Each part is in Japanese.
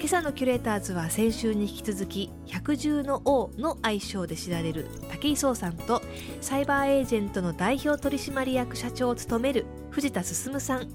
今朝のキュレーターズは先週に引き続き百獣の王の愛称で知られる武井壮さんとサイバーエージェントの代表取締役社長を務める藤田進さん。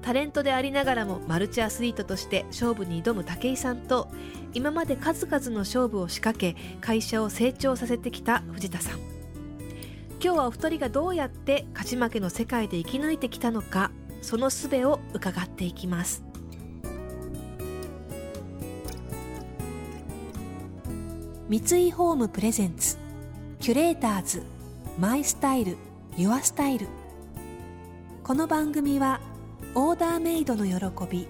タレントでありながらもマルチアスリートとして勝負に挑む武井さんと今まで数々の勝負を仕掛け会社を成長させてきた藤田さん。今日はお二人がどうやって勝ち負けの世界で生き抜いてきたのかその術を伺っていきます。三井ホームプレゼンツ。キュレーターズ。マイスタイル。ユアスタイル。この番組はオーダーメイドの喜び。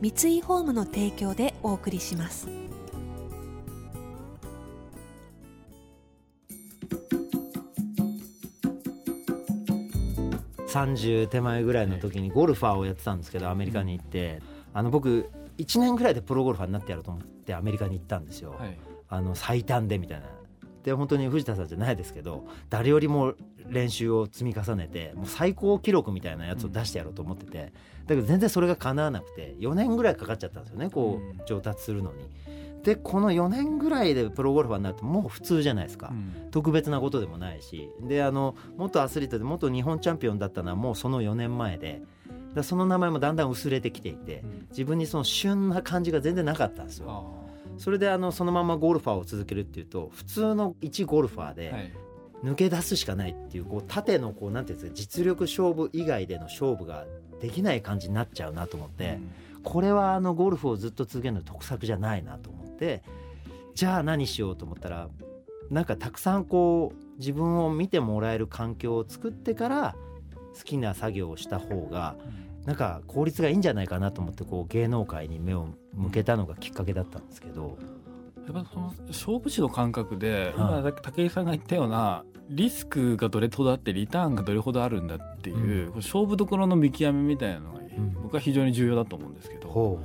三井ホームの提供でお送りします。30手前ぐらいの時にゴルファーをやってたんですけどアメリカに行って。あの僕1年ぐらいでプロゴルファーになってやろうと思ってアメリカに行ったんですよ、はい、あの最短でみたいな。で本当に藤田さんじゃないですけど誰よりも練習を積み重ねてもう最高記録みたいなやつを出してやろうと思っててだけど全然それが叶わなくて4年ぐらいかかっちゃったんですよねこう上達するのに。でこの4年ぐらいでプロゴルファーになるともう普通じゃないですか、うん、特別なことでもないし。であの元アスリートで元日本チャンピオンだったのはもうその4年前で。だその名前もだんだん薄れてきていて、自分にその旬な感じが全然なかったんですよ。それであのそのままゴルファーを続けるっていうと普通の一ゴルファーで抜け出すしかないっていうこう縦のこうなんていうんですか実力勝負以外での勝負ができない感じになっちゃうなと思って、これはあのゴルフをずっと続けるの得策じゃないなと思ってじゃあ何しようと思ったらなんかたくさんこう自分を見てもらえる環境を作ってから好きな作業をした方がなんか効率がいいんじゃないかなと思ってこう芸能界に目を向けたのがきっかけだったんですけど。やっぱその勝負師の感覚で、今武井さんが言ったようなリスクがどれほどあってリターンがどれほどあるんだっていう、うん、勝負どころの見極めみたいなのが、僕は非常に重要だと思うんですけど、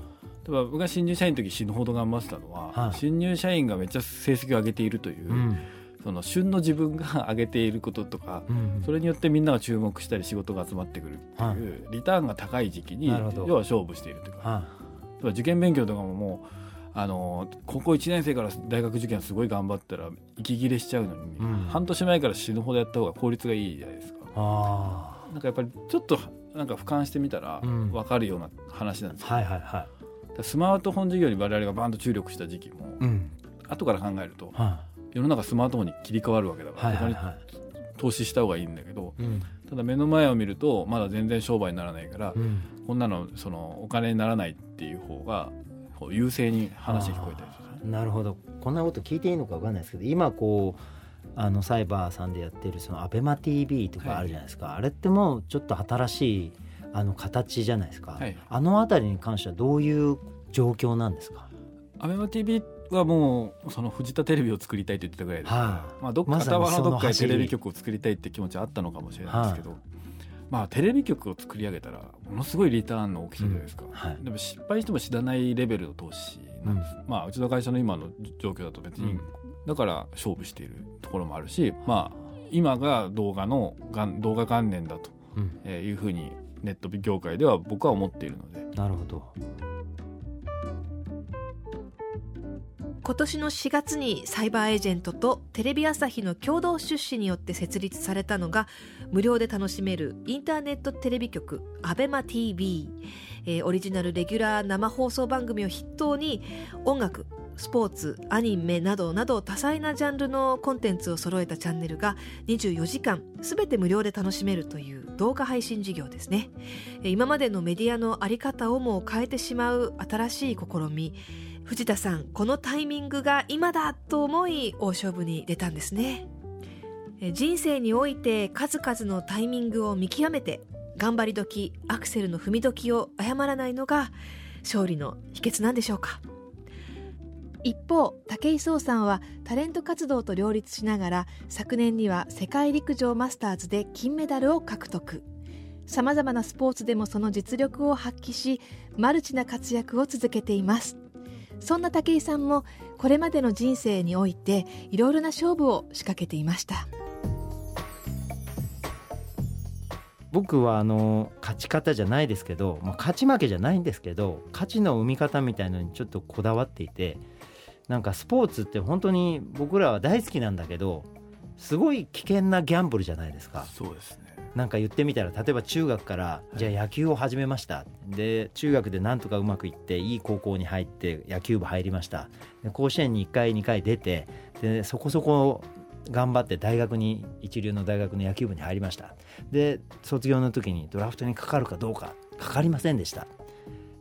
例えば僕が新入社員の時死ぬほど頑張ってたのは、は新入社員がめっちゃ成績を上げているという、うん、その旬の自分が上げていることとか、うんそれによってみんなが注目したり仕事が集まってくるっていう、リターンが高い時期に要は勝負しているというか、例えば受験勉強とかももうあの高校1年生から大学受験すごい頑張ったら息切れしちゃうのに、うん、半年前から死ぬほどやった方が効率がいいじゃないですか。なんかやっぱりちょっとなんか俯瞰してみたら分かるような話なんですよ、ね、はいはいはい、スマートフォン事業に我々がバンと注力した時期も、うん、後から考えると、は世の中スマートフォンに切り替わるわけだから、はいはい、投資した方がいいんだけど、うん、ただ目の前を見るとまだ全然商売にならないから、うん、こんなのそのお金にならないっていう方が優勢に話聞こえたりする。なるほど。こんなこと聞いていいのか分かんないですけど今こうあのサイバーさんでやってるそのアベマ t v とかあるじゃないですか、はい、あれってもうちょっと新しいあの形じゃないですか、はい、あの辺りに関してはどういう状況なんですか？アベマ t v はもうその藤田テレビを作りたいと言ってたぐらいではあ、まあ、どっか頭のどっかでテレビ局を作りたいって気持ちはあったのかもしれないですけど、はあ、まあ、テレビ局を作り上げたらものすごいリターンの大きさじゃないですか、うんはい、でも失敗しても知らないレベルの投資なんです、うん、まあうちの会社の今の状況だと別に、だから勝負しているところもあるし、まあ、今が動画の動画元年だと、ういうふうにネット業界では僕は思っているので。なるほど今年の4月にサイバーエージェントとテレビ朝日の共同出資によって設立されたのが無料で楽しめるインターネットテレビ局 ABEMATV、えー、オリジナルレギュラー生放送番組を筆頭に音楽スポーツアニメなどなど多彩なジャンルのコンテンツを揃えたチャンネルが24時間全て無料で楽しめるという動画配信事業ですね。今までのメディアの在り方をも変えてしまう新しい試み。藤田さんこのタイミングが今だと思い大勝負に出たんですね。人生において数々のタイミングを見極めて頑張り時アクセルの踏み時を誤らないのが勝利の秘訣なんでしょうか。一方武井壮さんはタレント活動と両立しながら昨年には世界陸上マスターズで金メダルを獲得。さまざまなスポーツでもその実力を発揮しマルチな活躍を続けています。そんな武井さんもこれまでの人生においていろいろな勝負を仕掛けていました。僕はあの勝ち方じゃないですけど、まあ、勝ち負けじゃないんですけど勝ちの生み方みたいのにちょっとこだわっていてなんかスポーツって本当に僕らは大好きなんだけどすごい危険なギャンブルじゃないですか。そうですね。なんか言ってみたら例えば中学からじゃあ野球を始めました、で中学でなんとかうまくいっていい高校に入って野球部入りました。で甲子園に1回2回出てでそこそこ頑張って大学に一流の大学の野球部に入りました。で卒業の時にドラフトにかかるかどうかかかりませんでした。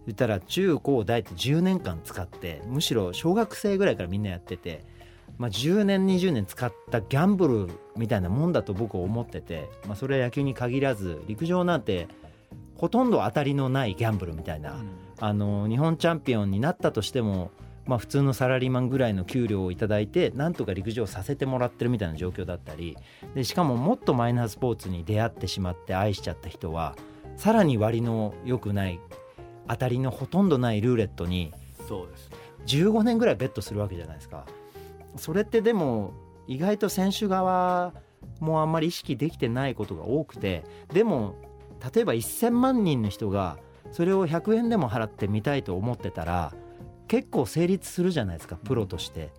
言ったら中高大って10年間使ってむしろ小学生ぐらいからみんなやってて、まあ、10年20年使ったギャンブルみたいなもんだと僕は思ってて、まあ、それは野球に限らず陸上なんてほとんど当たりのないギャンブルみたいな、うん、あの日本チャンピオンになったとしてもまあ、普通のサラリーマンぐらいの給料をいただいてなんとか陸上させてもらってるみたいな状況だったりでしかももっとマイナースポーツに出会ってしまって愛しちゃった人はさらに割の良くない当たりのほとんどないルーレットにそうです15年ぐらいベットするわけじゃないですか。それってでも意外と選手側もあんまり意識できてないことが多くてでも例えば1000万人の人がそれを100円でも払ってみたいと思ってたら結構成立するじゃないですかプロとして。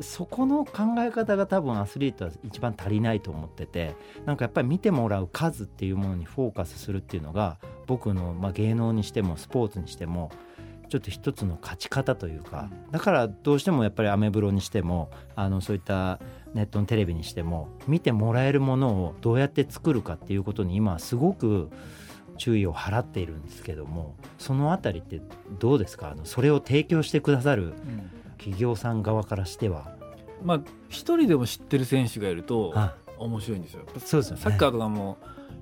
そこの考え方が多分アスリートは一番足りないと思っててなんかやっぱり見てもらう数っていうものにフォーカスするっていうのが僕の、まあ、芸能にしてもスポーツにしてもちょっと一つの勝ち方というかだからどうしてもやっぱりアメブロにしてもあのそういったネットのテレビにしても見てもらえるものをどうやって作るかっていうことに今すごく注意を払っているんですけどもそのあたりってどうですか？あのそれを提供してくださる企業さん側からしては。まあ一人でも知ってる選手がいると面白いんですよ。そうですよね、サッカーとかも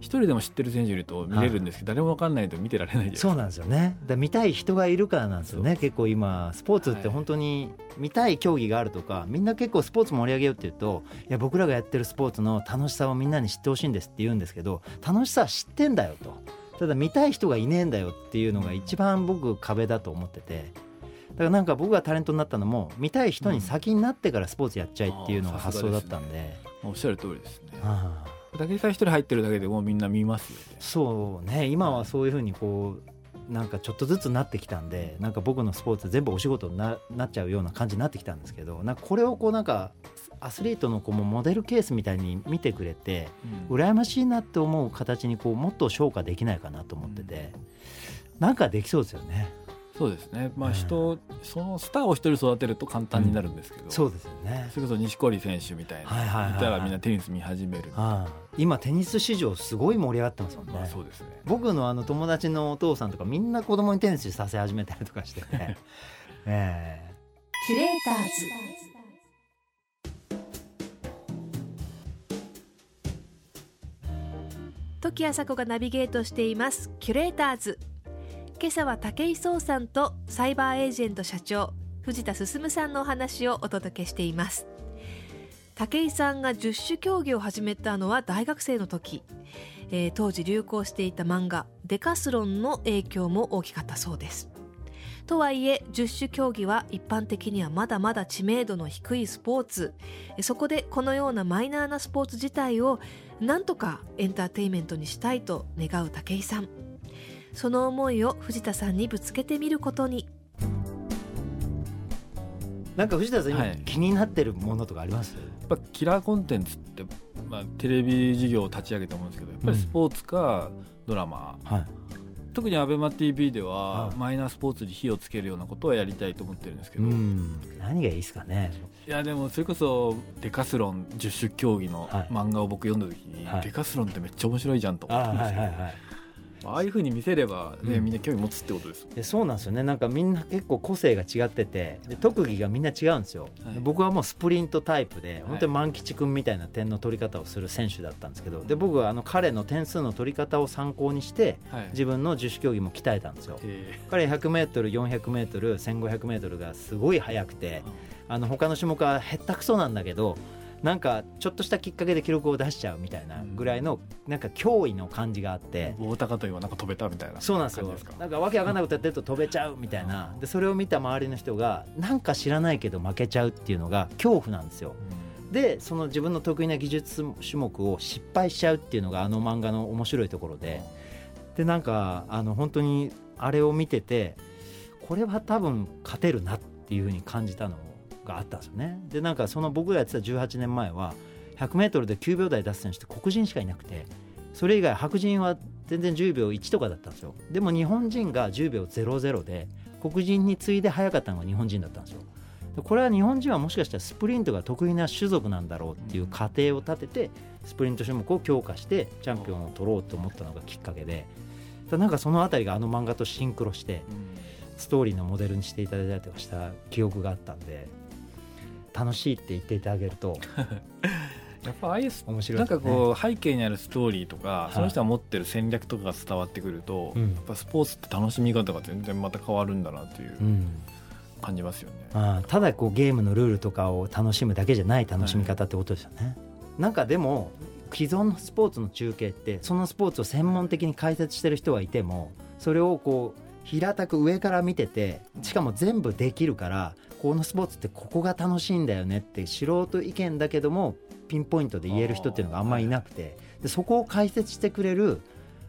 一人でも知ってる選手いると見れるんですけど、誰も分かんないと見てられないそうなんですよね。だ見たい人がいるからなんですよね。結構今スポーツって本当に見たい競技があるとか、みんな結構スポーツ盛り上げようって言うといや僕らがやってるスポーツの楽しさをみんなに知ってほしいんですって言うんですけど楽しさは知ってんだよと。ただ見たい人がいねえんだよっていうのが一番僕壁だと思ってて。だからなんか僕がタレントになったのも見たい人に先になってからスポーツやっちゃいっていうのが発想だったんで、うん、おっしゃる通りですね武井さん一人入ってるだけでもうみんな見ますよね。そうね。今はそういうふうにこうなんかちょっとずつなってきたんでなんか僕のスポーツ全部お仕事にななっちゃうような感じになってきたんですけどなんかこれをこうなんかアスリートの子もモデルケースみたいに見てくれて、うん、羨ましいなって思う形にこうもっと昇華できないかなと思ってて、うん、なんかできそうですよね。そうですね、まあ人、うん、そのスターを一人育てると簡単になるんですけど、うん、そうですよね。それこそ錦織選手みたいな、はいはいはいはい、いたらみんなテニス見始める、はあ、今テニス市場すごい盛り上がってますもんね、まあ、そうですね。僕のあの友達のお父さんとかみんな子供にテニスさせ始めたりとかしてね、えー、キュレーターズ。時あさこがナビゲートしています。キュレーターズ。今朝は武井壮さんとサイバーエージェント社長藤田進さんのお話をお届けしています武井さんが十種競技を始めたのは大学生の時、えー、当時流行していた漫画デカスロンの影響も大きかったそうです。とはいえ十種競技は一般的にはまだまだ知名度の低いスポーツ。そこでこのようなマイナーなスポーツ自体をなんとかエンターテインメントにしたいと願う武井さん。その思いを藤田さんにぶつけてみることに。なんか藤田さん、はい、気になってるものとかあります？やっぱキラーコンテンツって、まあ、テレビ事業を立ち上げたと思うんですけどやっぱりスポーツかドラマ、うんはい。特に ABEMATV ではマイナースポーツに火をつけるようなことはやりたいと思ってるんですけど。何がいいですかね？いやでもそれこそデカスロン十種競技の漫画を僕読んだ時に、はい、デカスロンってめっちゃ面白いじゃんと。思ってんですけど、ああいうふうに見せればね、うん、みんな興味持つってことですでそうなんですよね。なんかみんな結構個性が違っててで特技がみんな違うんですよ、はい、僕はもうスプリントタイプで本当に万吉君みたいな点の取り方をする選手だったんですけどで僕はあの彼の点数の取り方を参考にして、はい、自分の十種競技も鍛えたんですよ。彼 100m400m1500m がすごい速くてあの他の種目はへったくそなんだけどなんかちょっとしたきっかけで記録を出しちゃうみたいなぐらいのなんか脅威の感じがあって。大高というはなんか飛べたみたいな。そうなんですよ。なんかわけわかんないことやってると飛べちゃうみたいな。でそれを見た周りの人がなんか知らないけど負けちゃうっていうのが恐怖なんですよ。でその自分の得意な技術種目を失敗しちゃうっていうのがあの漫画の面白いところで。でなんかあの本当にあれを見ててこれは多分勝てるなっていうふうに感じたのがあったんですよね。でなんかその僕がやってた18年前は 100m で9秒台出す選手って黒人しかいなくてそれ以外白人は全然10秒1とかだったんですよ。でも日本人が10秒00で黒人に次いで速かったのが日本人だったんですよ。これは日本人はもしかしたらスプリントが得意な種族なんだろうっていう過程を立ててスプリント種目を強化してチャンピオンを取ろうと思ったのがきっかけでなんかその辺りがあの漫画とシンクロしてストーリーのモデルにしていただいたりとかした記憶があったんで楽しいって言っていただけると。やっぱああいう面白い、ね、なんかこう背景にあるストーリーとか、はい、その人が持ってる戦略とかが伝わってくると、うん、やっぱスポーツって楽しみ方が全然また変わるんだなっていう、感じますよね、あただこうゲームのルールとかを楽しむだけじゃない楽しみ方ってことですよね、はい、なんかでも既存のスポーツの中継ってそのスポーツを専門的に解説してる人はいてもそれをこう平たく上から見ててしかも全部できるからこのスポーツってここが楽しいんだよねって素人意見だけどもピンポイントで言える人っていうのがあんまりいなくてでそこを解説してくれる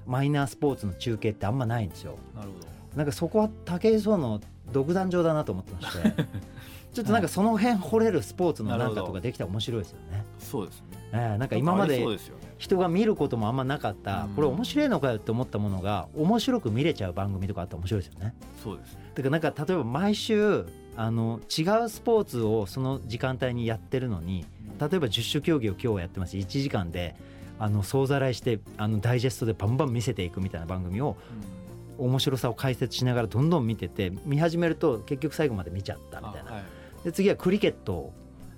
マイナースポーツの中継ってあんまないんですよ。なるほどなんかそこは武井壮の独壇場だなと思ってまして ちょっとなんかその辺掘れるスポーツのなんかとかできたら面白いですよね。そうですね、えー、なんか今まで人が見ることもあんまなかった、これ面白いのかよって思ったものが面白く見れちゃう番組とかあったら面白いですよね。そうです、だからなんか例えば毎週あの違うスポーツをその時間帯にやってるのに例えば十種競技を今日やってます。1時間であの総ざらいしてあのダイジェストでバンバン見せていくみたいな番組を、面白さを解説しながらどんどん見てて見始めると結局最後まで見ちゃったみたいな、はい、で次はクリケット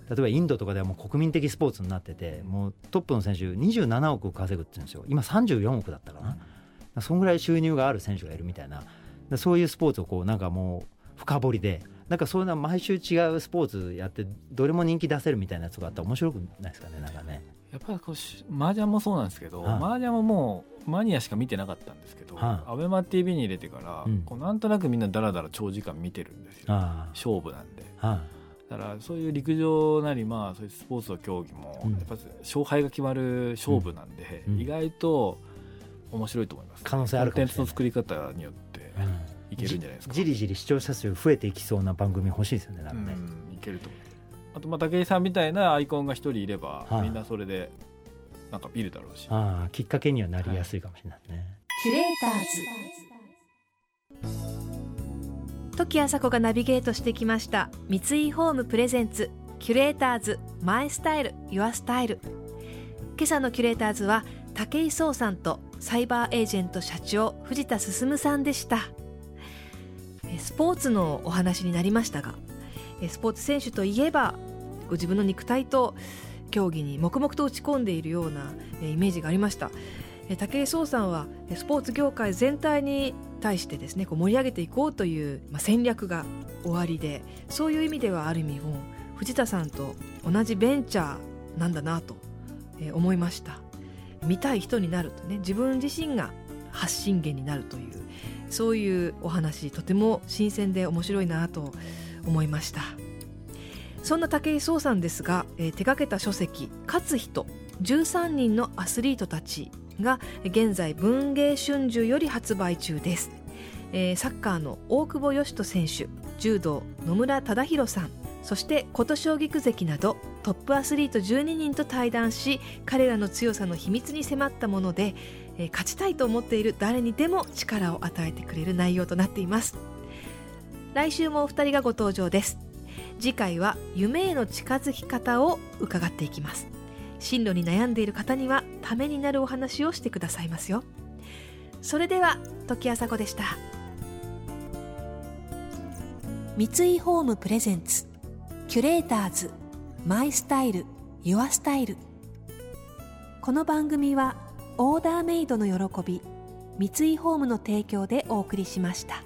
例えばインドとかではもう国民的スポーツになっててもうトップの選手27億稼ぐって言うんですよ。今34億だったかな、うん、そんぐらい収入がある選手がいるみたいな。そういうスポーツをこうなんかもう深掘りでなんかそういうのは毎週違うスポーツやってどれも人気出せるみたいなやつがあったら面白くないですかねなんかね。やっぱりこう麻雀もそうなんですけど、はあ、麻雀ももうマニアしか見てなかったんですけど、はあ、アベマ t v に入れてから、うん、こうなんとなくみんなだらだら長時間見てるんですよ、はあ、勝負なんで、はあ、だからそういう陸上なりまあそういうスポーツの競技も、やっぱ勝敗が決まる勝負なんで、うん、意外と面白いと思います、可能性あるコンテンツの作り方によって、いけるんじゃないですか？じりじり視聴者数増えていきそうな番組欲しいですよねなんかね、いけると。あとまあ武井さんみたいなアイコンが一人いれば、はあ、みんなそれでなんか見るだろうし。ああきっかけにはなりやすいかもしれないね、はい、キュレーターズ。時あさこがナビゲートしてきました三井ホームプレゼンツキュレーターズマイスタイルユアスタイル。今朝のキュレーターズは武井壮さんとサイバーエージェント社長藤田進さんでしたスポーツのお話になりましたがスポーツ選手といえばご自分の肉体と競技に黙々と打ち込んでいるようなイメージがありました。武井壮さんはスポーツ業界全体に対してですねこう盛り上げていこうという、戦略が終わりでそういう意味ではある意味も藤田さんと同じベンチャーなんだなと思いました。見たい人になるとね自分自身が発信源になるというそういうお話とても新鮮で面白いなと思いました。そんな武井壮さんですが、えー、手掛けた書籍「勝つ人13人のアスリートたち」が現在文芸春秋より発売中です、えー、サッカーの大久保嘉人選手柔道野村忠宏さんそして琴将棋関などトップアスリート12人と対談し彼らの強さの秘密に迫ったもので、えー、勝ちたいと思っている誰にでも力を与えてくれる内容となっています。来週もお二人がご登場です。次回は夢への近づき方を伺っていきます。進路に悩んでいる方にはためになるお話をしてくださいますよ。それでは時あさこでした。三井ホームプレゼンツキュレーターズマイスタイルユアスタイル。この番組はオーダーメイドの喜び三井ホームの提供でお送りしました。